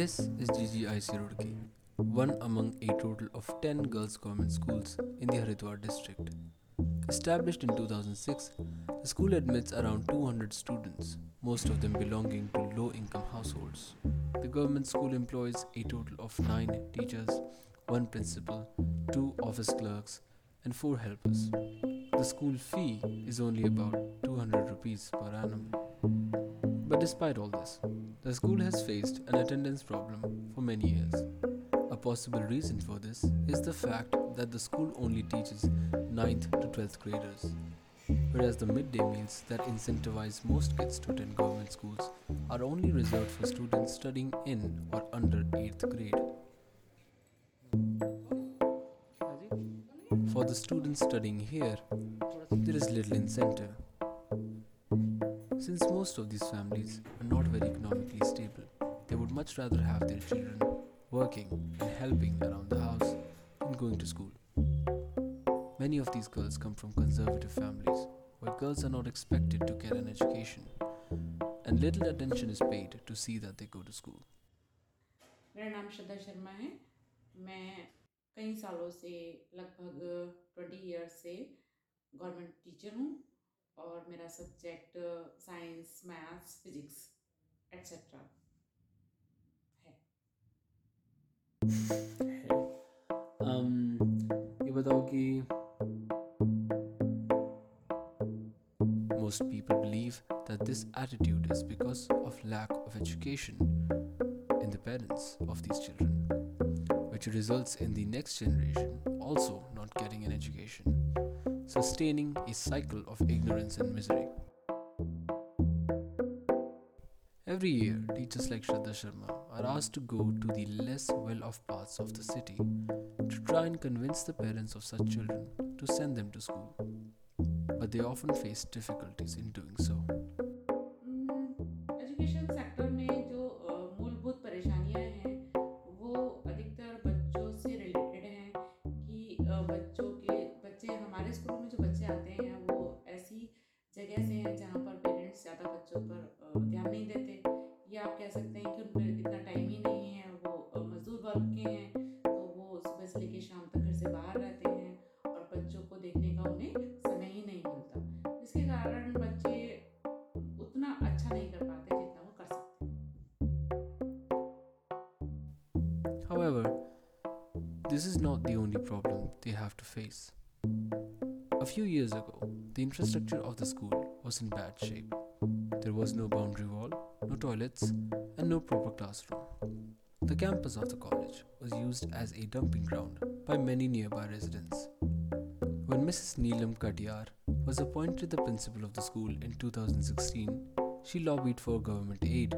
This is GGIC Roorkee, one among a total of 10 girls' government schools in the Haridwar district. Established in 2006, the school admits around 200 students, most of them belonging to low income households. The government school employs a total of 9 teachers, 1 principal, 2 office clerks, and 4 helpers. The school fee is only about 200 rupees per annum. But despite all this, the school has faced an attendance problem for many years. A possible reason for this is the fact that the school only teaches 9th to 12th graders, whereas the midday meals that incentivize most kids to attend government schools are only reserved for students studying in or under 8th grade. For the students studying here, there is little incentive. Since most of these families are not very economically stable, they would much rather have their children working and helping around the house than going to school. Many of these girls come from conservative families where girls are not expected to get an education and little attention is paid to see that they go to school. मेरा नाम श्रद्धा शर्मा है मैं कई सालों से लगभग twenty years से government teacher हूँ और मेरा subject science maths physics etcetera है um, ये बताओ कि most people believe that this attitude is because of lack of education in the parents of these children, which results in the next generation also not getting an education, sustaining a cycle of ignorance and misery. Every year, teachers like Shraddha Sharma are asked to go to the less well off parts of the city to try and convince the parents of such children to send them to school. But they often face difficulties in doing so. Education sector में जो अ, मूलभूत परेशानियां हैं वो अधिकतर बच्चों से related हैं कि अ, बच्चों के बच्चे पर ध्यान नहीं देते या आप कह सकते हैं कि उन पर इतना टाइम ही नहीं है वो मजदूर वर्ग के हैं तो वो सुबह से लेकर शाम तक घर से बाहर रहते हैं और बच्चों को देखने का उन्हें समय ही नहीं मिलता जिसके कारण बच्चे उतना अच्छा नहीं कर पाते जितना वो कर सकते However, this is not the only problem they have to face. A few years ago, the infrastructure of the school was in bad shape. There was no boundary wall, no toilets, and no proper classroom. The campus of the college was used as a dumping ground by many nearby residents. When Mrs. Neelam Katiyar was appointed the principal of the school in 2016, she lobbied for government aid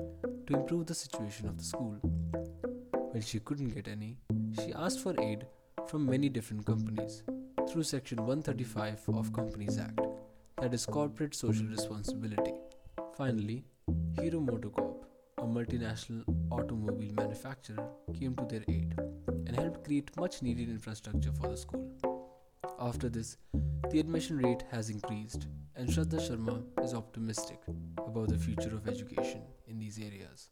to improve the situation of the school. When she couldn't get any, she asked for aid from many different companies through Section 135 of Companies Act, that is corporate social responsibility. Finally, Hero Motocorp, a multinational automobile manufacturer, came to their aid and helped create much needed infrastructure for the school. After this, the admission rate has increased, and Shraddha Sharma is optimistic about the future of education in these areas.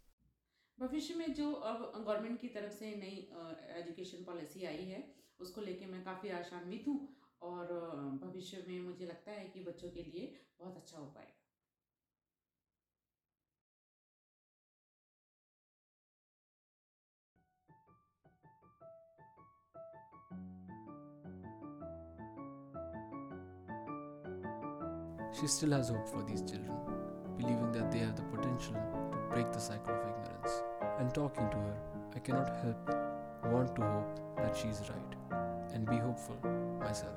भविष्य में जो अब government की तरफ़ से नई education policy आई है उसको लेके मैं काफ़ी आशान्वित हूँ और भविष्य में मुझे लगता है कि बच्चों के लिए बहुत अच्छा हो पाएगा She still has hope for these children, believing that they have the potential to break the cycle of ignorance. And talking to her, I cannot help want to hope that she is right and be hopeful myself.